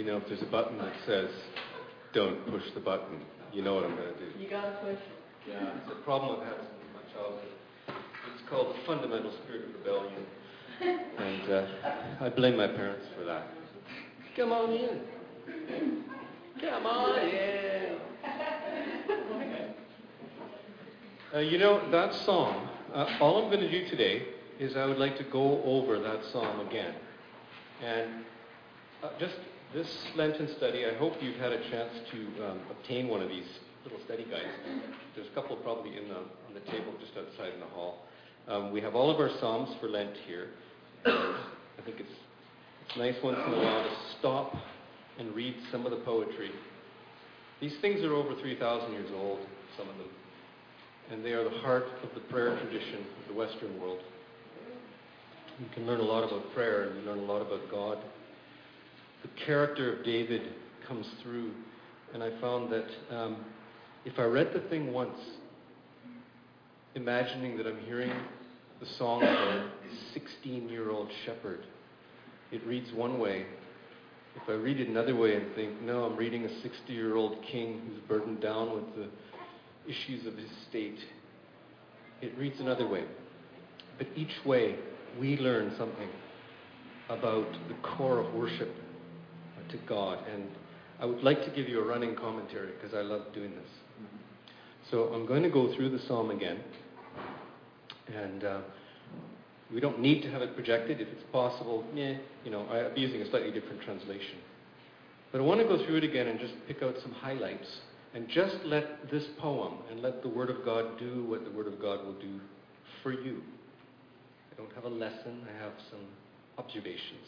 You know, if there's a button that says, don't push the button, you know what I'm going to do. You gotta push. Yeah, it's a problem I've had since my childhood. It's called the fundamental spirit of rebellion. And uh, I blame my parents for that. Come on in. Come on in. Uh, you know, that song, uh, all I'm going to do today is I would like to go over that song again. And uh, just this Lenten study, I hope you've had a chance to um, obtain one of these little study guides. There's a couple probably the, on the table just outside in the hall. Um, we have all of our Psalms for Lent here. I think it's, it's nice once in a while to stop and read some of the poetry. These things are over 3,000 years old, some of them. And they are the heart of the prayer tradition of the Western world. You can learn a lot about prayer and you learn a lot about God. The character of David comes through. And I found that um, if I read the thing once, imagining that I'm hearing the song of a 16 year old shepherd, it reads one way. If I read it another way and think, no, I'm reading a 60 year old king who's burdened down with the issues of his state, it reads another way. But each way, we learn something about the core of worship to God. And I would like to give you a running commentary because I love doing this. So I'm going to go through the psalm again. And uh, we don't need to have it projected. If it's possible, yeah, you know, I'll be using a slightly different translation. But I want to go through it again and just pick out some highlights and just let this poem and let the Word of God do what the Word of God will do for you. I don't have a lesson, I have some observations.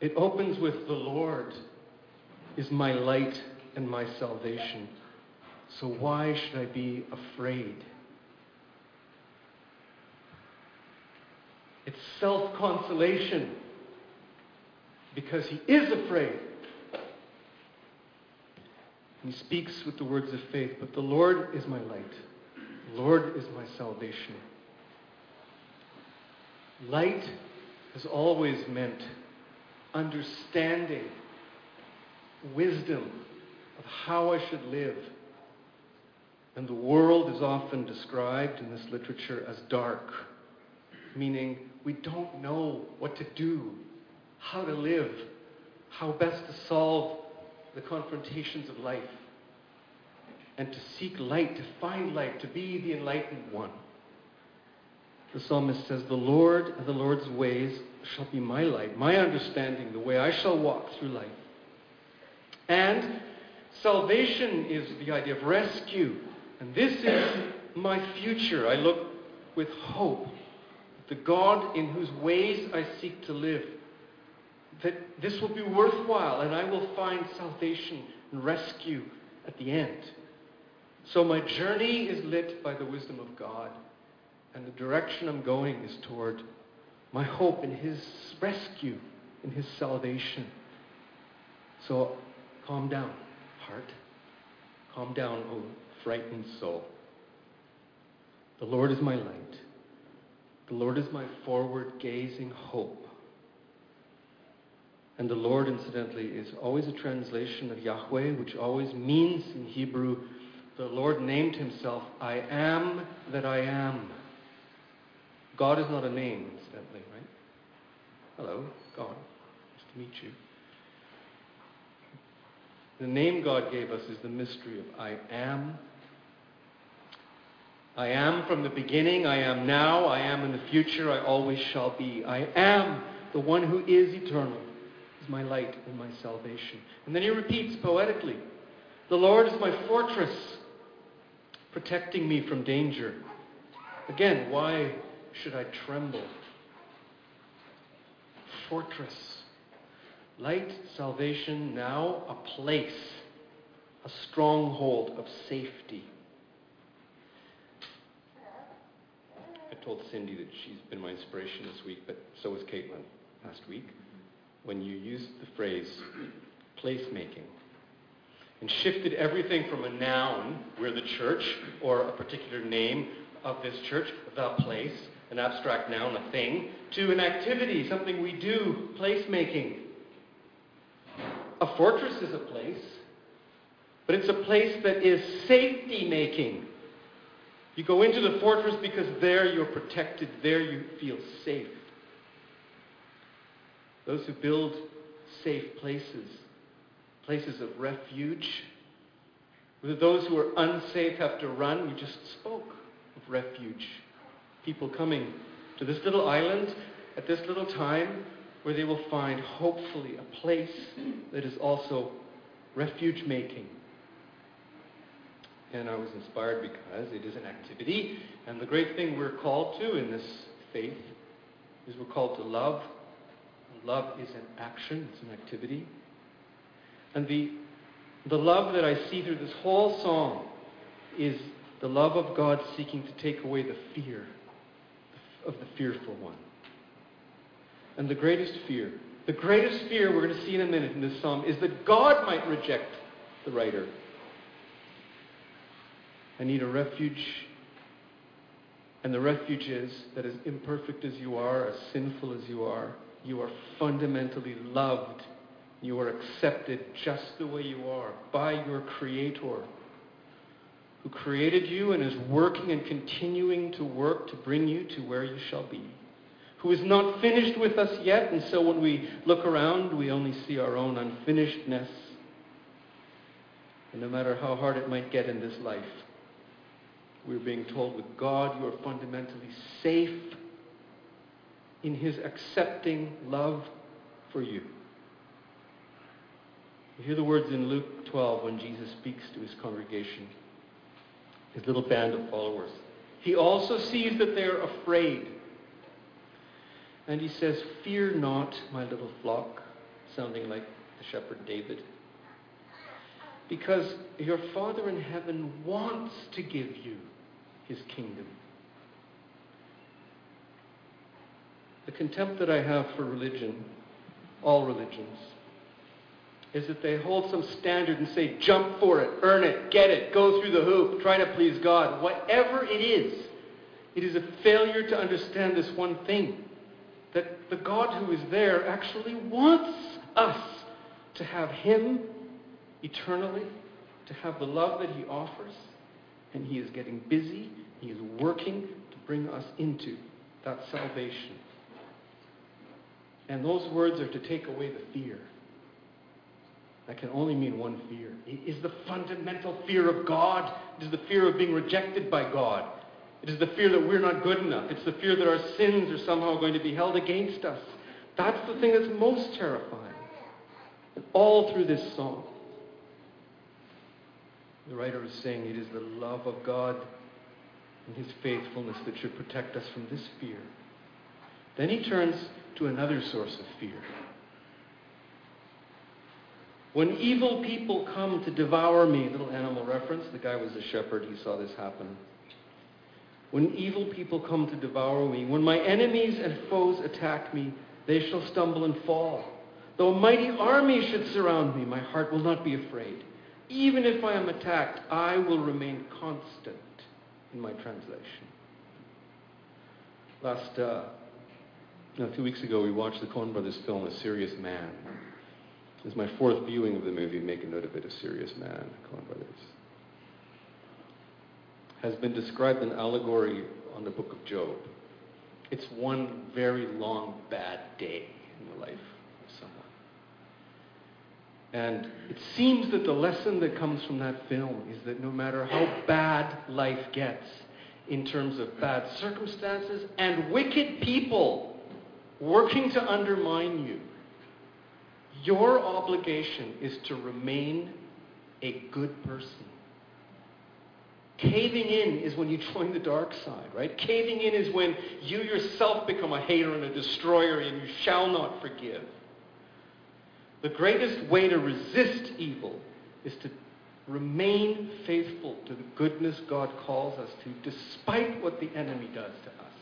It opens with The Lord is my light and my salvation. So why should I be afraid? It's self consolation because he is afraid. He speaks with the words of faith, but the Lord is my light. The Lord is my salvation. Light has always meant understanding, wisdom of how I should live. And the world is often described in this literature as dark, meaning we don't know what to do, how to live, how best to solve the confrontations of life, and to seek light, to find light, to be the enlightened one. The psalmist says, The Lord and the Lord's ways shall be my light, my understanding, the way I shall walk through life. And salvation is the idea of rescue. And this is my future. I look with hope. The God in whose ways I seek to live that this will be worthwhile and I will find salvation and rescue at the end. So my journey is lit by the wisdom of God, and the direction I'm going is toward my hope in His rescue, in His salvation. So calm down, heart. Calm down, O frightened soul. The Lord is my light. The Lord is my forward gazing hope. And the Lord, incidentally, is always a translation of Yahweh, which always means in Hebrew, the Lord named himself, I am that I am. God is not a name, incidentally, right? Hello, God. Nice to meet you. The name God gave us is the mystery of I am. I am from the beginning, I am now, I am in the future, I always shall be. I am the one who is eternal is my light and my salvation. And then he repeats poetically The Lord is my fortress, protecting me from danger. Again, why should I tremble? Fortress. Light, salvation, now a place, a stronghold of safety. I told Cindy that she's been my inspiration this week, but so was Caitlin last week when you used the phrase placemaking and shifted everything from a noun, we're the church, or a particular name, of this church, the place, an abstract noun, a thing, to an activity, something we do, placemaking. A fortress is a place, but it's a place that is safety making. You go into the fortress because there you're protected, there you feel safe. Those who build safe places, places of refuge, whether those who are unsafe have to run, we just spoke of refuge. People coming to this little island at this little time where they will find, hopefully, a place that is also refuge making. And I was inspired because it is an activity. And the great thing we're called to in this faith is we're called to love. Love is an action, it's an activity. And the, the love that I see through this whole song is the love of God seeking to take away the fear of the fearful one. And the greatest fear, the greatest fear we're going to see in a minute in this psalm is that God might reject the writer. I need a refuge. And the refuge is that as imperfect as you are, as sinful as you are, you are fundamentally loved. You are accepted just the way you are by your Creator, who created you and is working and continuing to work to bring you to where you shall be, who is not finished with us yet, and so when we look around, we only see our own unfinishedness. And no matter how hard it might get in this life, we're being told with God you are fundamentally safe in his accepting love for you. You hear the words in Luke 12 when Jesus speaks to his congregation, his little band of followers. He also sees that they're afraid. And he says, Fear not, my little flock, sounding like the shepherd David. Because your Father in heaven wants to give you his kingdom. The contempt that I have for religion, all religions, is that they hold some standard and say, jump for it, earn it, get it, go through the hoop, try to please God. Whatever it is, it is a failure to understand this one thing that the God who is there actually wants us to have Him eternally, to have the love that He offers, and He is getting busy, He is working to bring us into that salvation. And those words are to take away the fear. That can only mean one fear. It is the fundamental fear of God. It is the fear of being rejected by God. It is the fear that we're not good enough. It's the fear that our sins are somehow going to be held against us. That's the thing that's most terrifying. All through this song, the writer is saying it is the love of God and his faithfulness that should protect us from this fear. Then he turns to another source of fear. When evil people come to devour me, little animal reference, the guy was a shepherd, he saw this happen. When evil people come to devour me, when my enemies and foes attack me, they shall stumble and fall. Though a mighty army should surround me, my heart will not be afraid. Even if I am attacked, I will remain constant in my translation. Last, uh, no, two weeks ago, we watched the Coen Brothers film A Serious Man. Was my fourth viewing of the movie. Make a note of it, A Serious Man, Coen Brothers. Has been described an allegory on the book of Job. It's one very long bad day in the life of someone. and it seems that the lesson that comes from that film is that no matter how bad life gets, in terms of bad circumstances and wicked people working to undermine you, your obligation is to remain a good person. Caving in is when you join the dark side, right? Caving in is when you yourself become a hater and a destroyer and you shall not forgive. The greatest way to resist evil is to remain faithful to the goodness God calls us to, despite what the enemy does to us.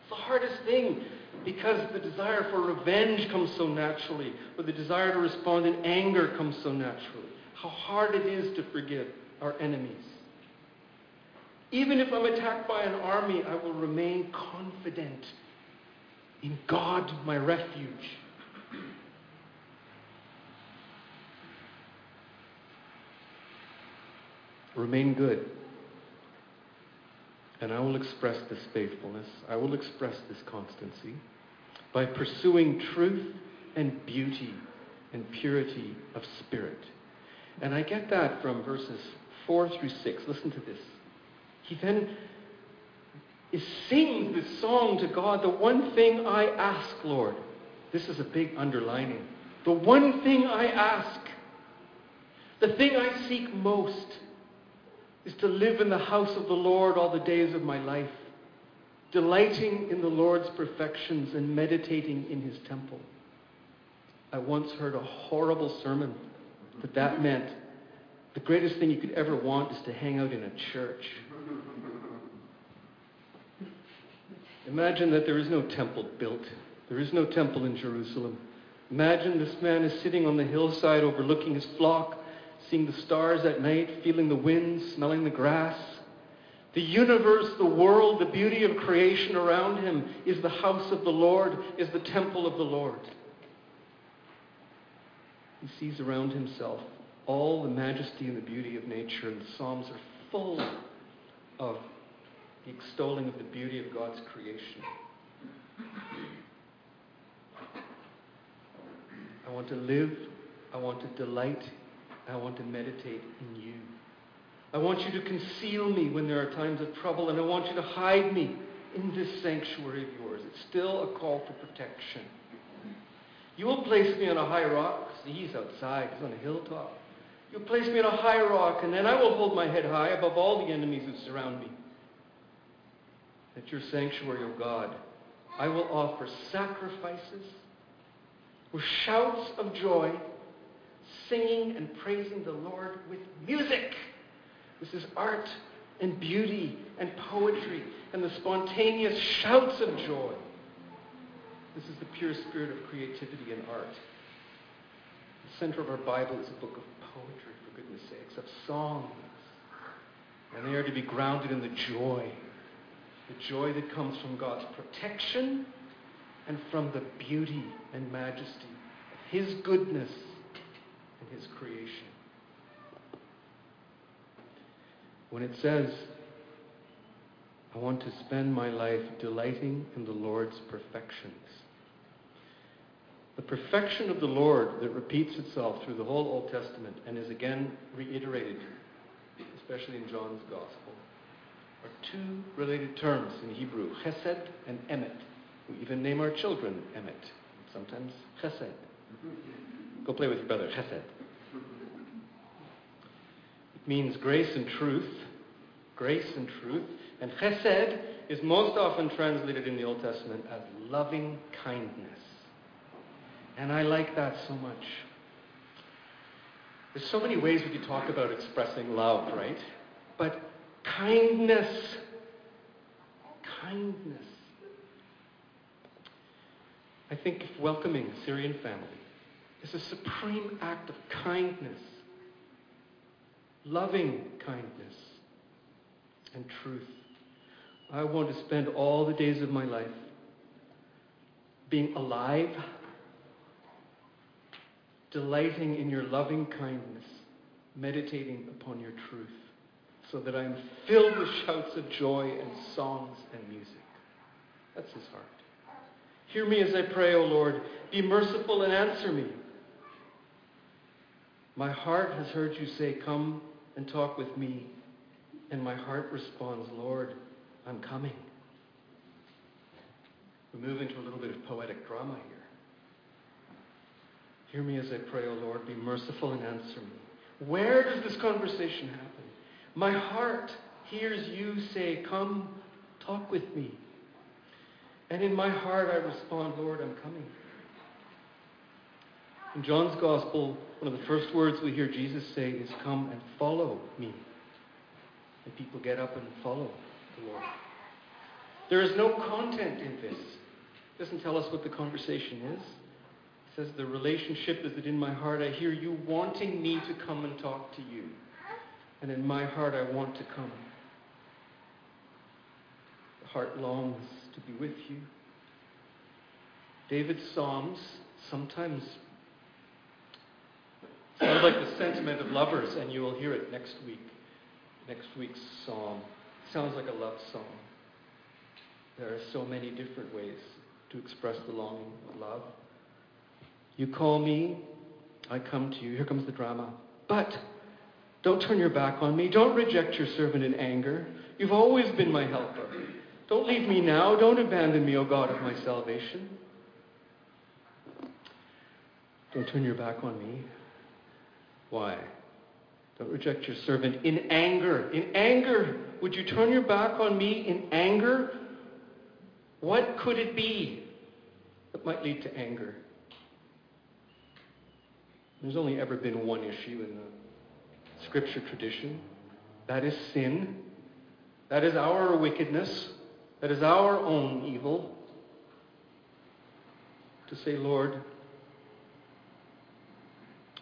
It's the hardest thing because the desire for revenge comes so naturally, or the desire to respond in anger comes so naturally. How hard it is to forgive our enemies. Even if I'm attacked by an army, I will remain confident in God, my refuge. Remain good. And I will express this faithfulness. I will express this constancy by pursuing truth and beauty and purity of spirit. And I get that from verses 4 through 6. Listen to this. He then is sings this song to God, the one thing I ask, Lord. This is a big underlining. The one thing I ask, the thing I seek most, is to live in the house of the Lord all the days of my life, delighting in the Lord's perfections and meditating in his temple. I once heard a horrible sermon that that meant the greatest thing you could ever want is to hang out in a church. Imagine that there is no temple built. There is no temple in Jerusalem. Imagine this man is sitting on the hillside overlooking his flock, seeing the stars at night, feeling the wind, smelling the grass. The universe, the world, the beauty of creation around him is the house of the Lord, is the temple of the Lord. He sees around himself all the majesty and the beauty of nature, and the Psalms are full of the extolling of the beauty of God's creation. I want to live, I want to delight, I want to meditate in you. I want you to conceal me when there are times of trouble, and I want you to hide me in this sanctuary of yours. It's still a call for protection. You will place me on a high rock. See, he's outside, he's on a hilltop. You'll place me on a high rock, and then I will hold my head high above all the enemies who surround me. At your sanctuary, O God, I will offer sacrifices with shouts of joy, singing and praising the Lord with music. This is art and beauty and poetry and the spontaneous shouts of joy. This is the pure spirit of creativity and art. The center of our Bible is a book of poetry, for goodness sakes, of songs. And they are to be grounded in the joy the joy that comes from God's protection and from the beauty and majesty of His goodness and His creation. When it says, I want to spend my life delighting in the Lord's perfections, the perfection of the Lord that repeats itself through the whole Old Testament and is again reiterated, especially in John's Gospel, are two related terms in Hebrew, chesed and emet. We even name our children emet, sometimes chesed. Go play with your brother, chesed. It means grace and truth, grace and truth, and chesed is most often translated in the Old Testament as loving kindness. And I like that so much. There's so many ways we could talk about expressing love, right? But kindness, kindness. I think welcoming Syrian family is a supreme act of kindness, loving kindness, and truth. I want to spend all the days of my life being alive delighting in your loving kindness, meditating upon your truth, so that I am filled with shouts of joy and songs and music. That's his heart. Hear me as I pray, O Lord. Be merciful and answer me. My heart has heard you say, Come and talk with me. And my heart responds, Lord, I'm coming. We move into a little bit of poetic drama here. Hear me as I pray, O Lord, be merciful and answer me. Where does this conversation happen? My heart hears you say, Come, talk with me. And in my heart I respond, Lord, I'm coming. In John's Gospel, one of the first words we hear Jesus say is, Come and follow me. And people get up and follow the Lord. There is no content in this. It doesn't tell us what the conversation is It says, The relationship is that in my heart I hear you wanting me to come and talk to you. And in my heart I want to come. The heart longs to be with you. David's Psalms sometimes sound like the sentiment of lovers, and you will hear it next week. Next week's psalm sounds like a love song. There are so many different ways to express the longing of love. You call me, I come to you. Here comes the drama. But don't turn your back on me. Don't reject your servant in anger. You've always been my helper. Don't leave me now. Don't abandon me, O God of my salvation. Don't turn your back on me. Why? Don't reject your servant in anger. In anger. Would you turn your back on me in anger? What could it be that might lead to anger? There's only ever been one issue in the scripture tradition. That is sin. That is our wickedness. That is our own evil. To say, Lord,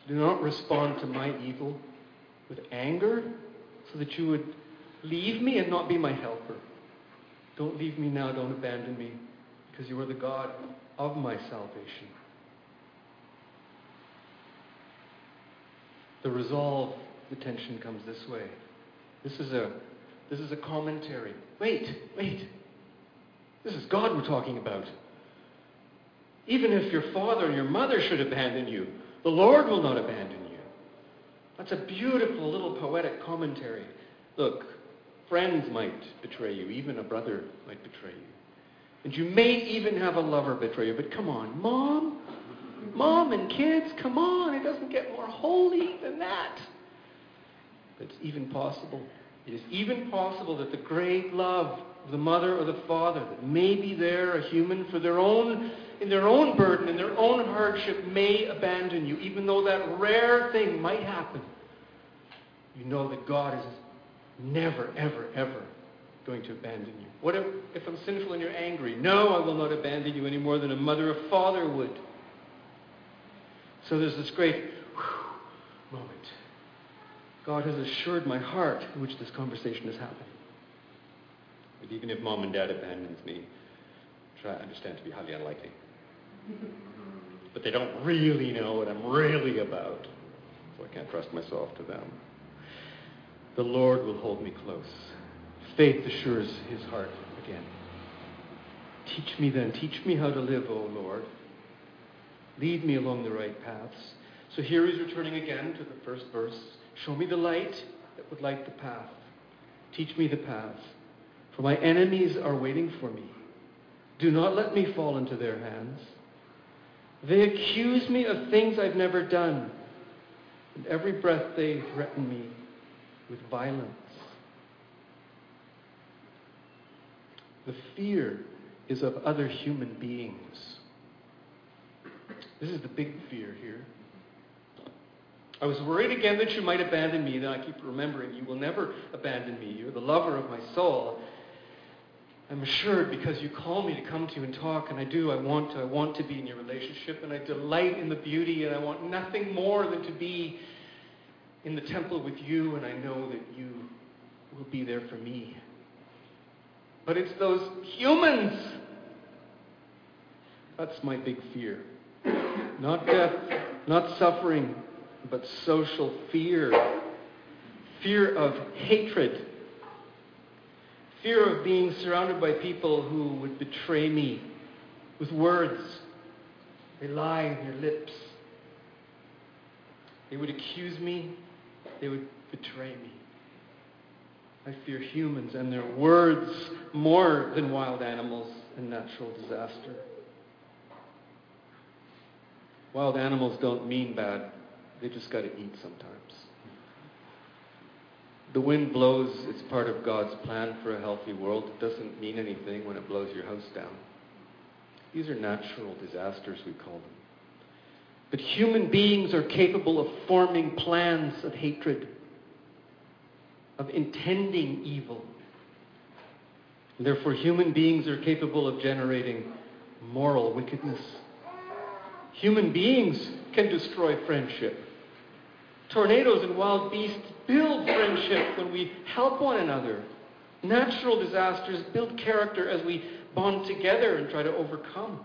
do not respond to my evil with anger so that you would leave me and not be my helper. Don't leave me now, don't abandon me, because you are the God of my salvation. The resolve, the tension comes this way. This is a this is a commentary. Wait, wait. This is God we're talking about. Even if your father and your mother should abandon you, the Lord will not abandon you. That's a beautiful little poetic commentary. Look, friends might betray you, even a brother might betray you. And you may even have a lover betray you, but come on, mom, mom and kids, come on, it doesn't get more holy than that. It's even possible. It is even possible that the great love of the mother or the father that may be there, a human, for their own in their own burden, in their own hardship, may abandon you, even though that rare thing might happen. You know that God is never, ever, ever going to abandon you. What if, if I'm sinful and you're angry? No, I will not abandon you any more than a mother or father would. So there's this great moment. God has assured my heart in which this conversation is happening. But even if mom and dad abandons me, which I understand to be highly unlikely, but they don't really know what I'm really about, so I can't trust myself to them. The Lord will hold me close. Faith assures his heart again. Teach me then, teach me how to live, O Lord. Lead me along the right paths. So here he's returning again to the first verse. Show me the light that would light the path. Teach me the path. For my enemies are waiting for me. Do not let me fall into their hands. They accuse me of things I've never done. And every breath they threaten me with violence. The fear is of other human beings. This is the big fear here. I was worried again that you might abandon me. Then I keep remembering, you will never abandon me. You're the lover of my soul. I'm assured because you call me to come to you and talk, and I do. I want to. I want to be in your relationship, and I delight in the beauty, and I want nothing more than to be in the temple with you, and I know that you will be there for me. But it's those humans. That's my big fear. Not death, not suffering, but social fear. Fear of hatred. Fear of being surrounded by people who would betray me with words. They lie in their lips. They would accuse me. They would betray me. I fear humans and their words more than wild animals and natural disaster. Wild animals don't mean bad, they just got to eat sometimes. The wind blows, it's part of God's plan for a healthy world. It doesn't mean anything when it blows your house down. These are natural disasters, we call them. But human beings are capable of forming plans of hatred, of intending evil. And therefore, human beings are capable of generating moral wickedness. Human beings can destroy friendship. Tornadoes and wild beasts build friendship when we help one another. Natural disasters build character as we bond together and try to overcome.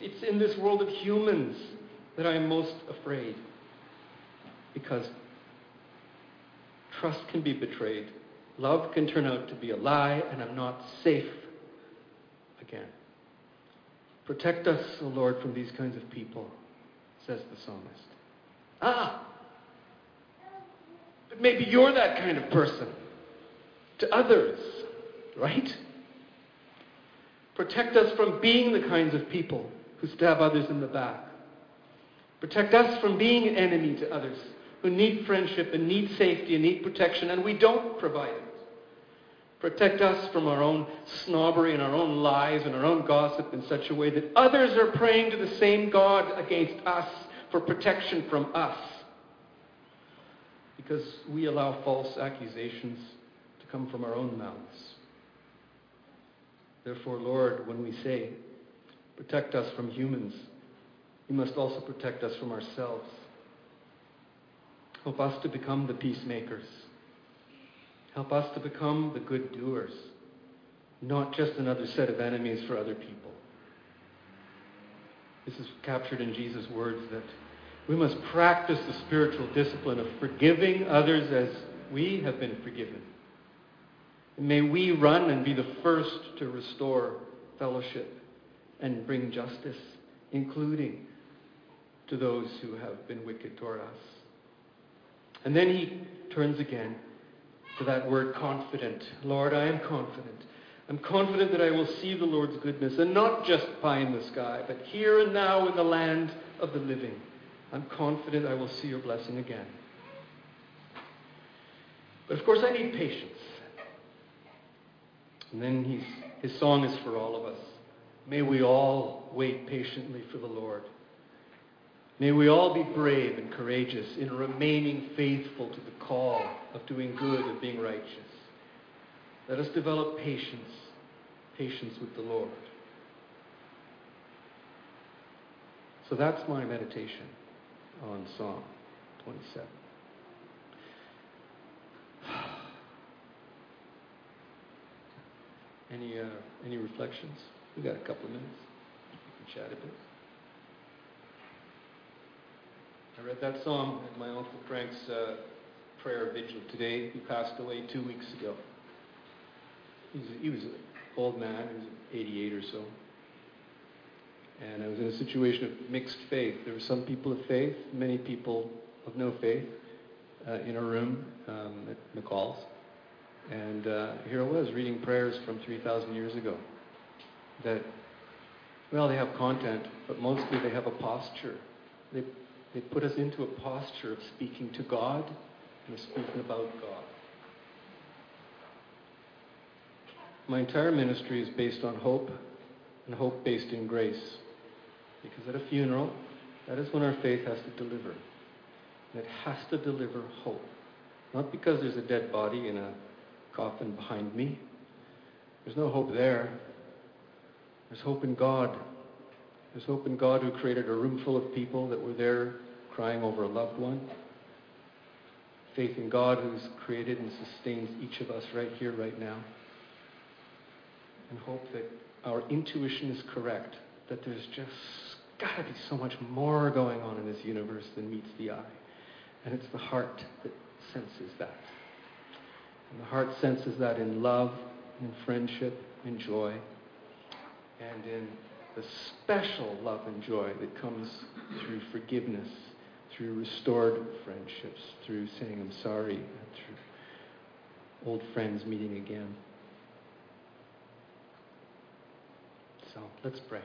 It's in this world of humans that I am most afraid because trust can be betrayed, love can turn out to be a lie, and I'm not safe again. Protect us, O Lord, from these kinds of people, says the psalmist. Ah! But maybe you're that kind of person to others, right? Protect us from being the kinds of people who stab others in the back. Protect us from being an enemy to others who need friendship and need safety and need protection, and we don't provide it. Protect us from our own snobbery and our own lies and our own gossip in such a way that others are praying to the same God against us for protection from us. Because we allow false accusations to come from our own mouths. Therefore, Lord, when we say, protect us from humans, you must also protect us from ourselves. Help us to become the peacemakers. Help us to become the good doers, not just another set of enemies for other people. This is captured in Jesus' words that we must practice the spiritual discipline of forgiving others as we have been forgiven. And may we run and be the first to restore fellowship and bring justice, including to those who have been wicked toward us. And then he turns again to that word confident. Lord, I am confident. I'm confident that I will see the Lord's goodness, and not just pie in the sky, but here and now in the land of the living. I'm confident I will see your blessing again. But of course, I need patience. And then his song is for all of us. May we all wait patiently for the Lord. May we all be brave and courageous in remaining faithful to the call of doing good and being righteous. Let us develop patience, patience with the Lord. So that's my meditation on Psalm 27. Any, uh, any reflections? We've got a couple of minutes. We can chat a bit. I read that psalm at my Uncle Frank's uh, prayer vigil today. He passed away two weeks ago. He was, he was an old man, he was 88 or so. And I was in a situation of mixed faith. There were some people of faith, many people of no faith uh, in a room um, at McCall's. And uh, here I was reading prayers from 3,000 years ago that, well, they have content, but mostly they have a posture. They, they put us into a posture of speaking to God and speaking about God. My entire ministry is based on hope and hope based in grace. Because at a funeral, that is when our faith has to deliver. And it has to deliver hope. Not because there's a dead body in a coffin behind me. There's no hope there. There's hope in God. There's hope in God who created a room full of people that were there crying over a loved one. Faith in God who's created and sustains each of us right here, right now. And hope that our intuition is correct, that there's just got to be so much more going on in this universe than meets the eye. And it's the heart that senses that. And the heart senses that in love, in friendship, in joy, and in the special love and joy that comes through forgiveness, through restored friendships, through saying I'm sorry, through old friends meeting again. So let's pray.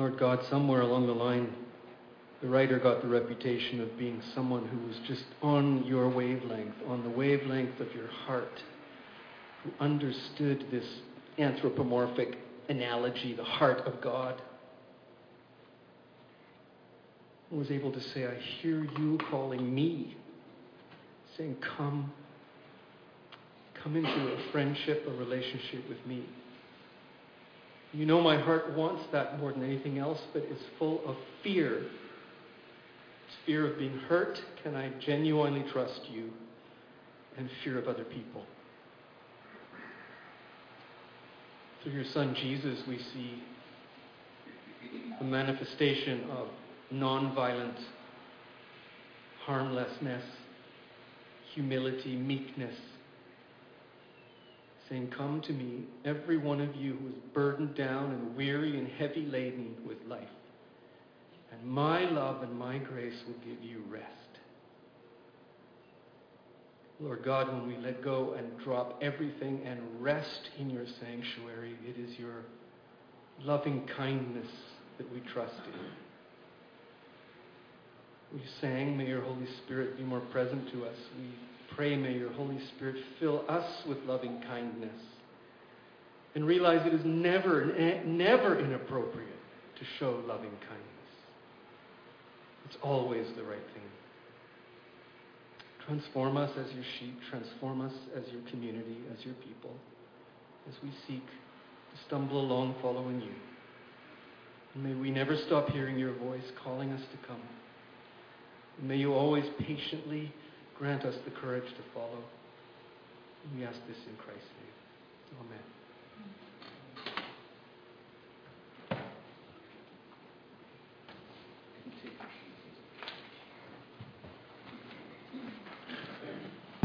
Lord God, somewhere along the line, the writer got the reputation of being someone who was just on your wavelength, on the wavelength of your heart, who understood this anthropomorphic analogy, the heart of God, was able to say, I hear you calling me, saying, Come, come into a friendship, a relationship with me. You know my heart wants that more than anything else, but it's full of fear. Fear of being hurt. Can I genuinely trust you? And fear of other people? Through your Son Jesus, we see the manifestation of nonviolent harmlessness, humility, meekness, saying, Come to me, every one of you who is burdened down and weary and heavy laden with life, and my love and my grace will give you rest. Lord God, when we let go and drop everything and rest in your sanctuary, it is your loving kindness that we trust in. We sang, May your Holy Spirit be more present to us. We pray, may your Holy Spirit fill us with loving kindness. And realize it is never, never inappropriate to show loving kindness. It's always the right thing. Transform us as your sheep, transform us as your community, as your people, as we seek to stumble along following you. And may we never stop hearing your voice calling us to come. And may you always patiently grant us the courage to follow. We ask this in Christ's name. Amen.